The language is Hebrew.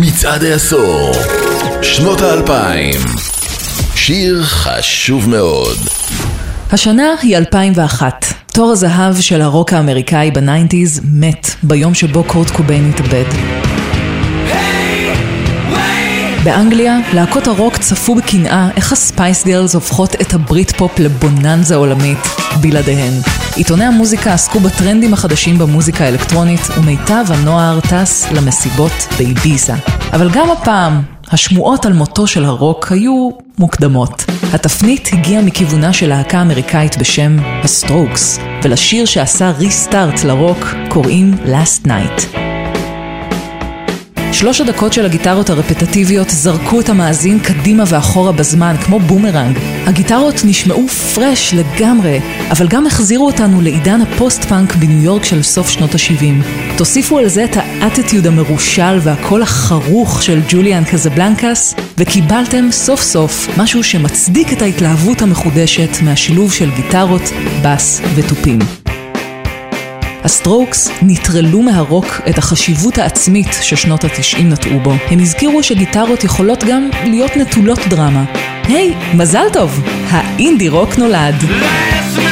מצעד העשור, שנות האלפיים. שיר חשוב מאוד. השנה היא 2001. תור הזהב של הרוק האמריקאי ב nineties מת ביום שבו קורט קוביין התאבד. באנגליה, להקות הרוק צפו בקנאה איך ה Spice Girls הופכות את הבריטפופ לבוננזה עולמית בלעדיהן. עיתוני המוזיקה עסקו בטרנדים החדשים במוזיקה האלקטרונית, ומיטב הנוער טס למסיבות באיביזה. אבל גם הפעם, השמועות על מותו של הרוק היו מוקדמות. התפנית הגיעה מכיוונה של להקה אמריקאית בשם ה Strokes, ולשיר שעשה restart לרוק קוראים Last Nite. שלוש הדקות של הגיטרות הרפטטיביות זרקו את המאזין קדימה ואחורה בזמן, כמו בומרנג. הגיטרות נשמעו fresh לגמרי, אבל גם החזירו אותנו לעידן הפוסט-פאנק בניו יורק של סוף שנות ה-70. תוסיפו על זה את האטיטיוד המרושל והקול החרוך של ג'וליאן קזבלנקס, וקיבלתם סוף סוף משהו שמצדיק את ההתלהבות המחודשת מהשילוב של גיטרות, בס ותופים. ה Strokes נטרלו מהרוק את החשיבות העצמית ששנות התשעים נטעו בו. הם הזכירו שגיטרות יכולות גם להיות נטולות דרמה. היי, hey, מזל טוב! האינדי רוק נולד! Night.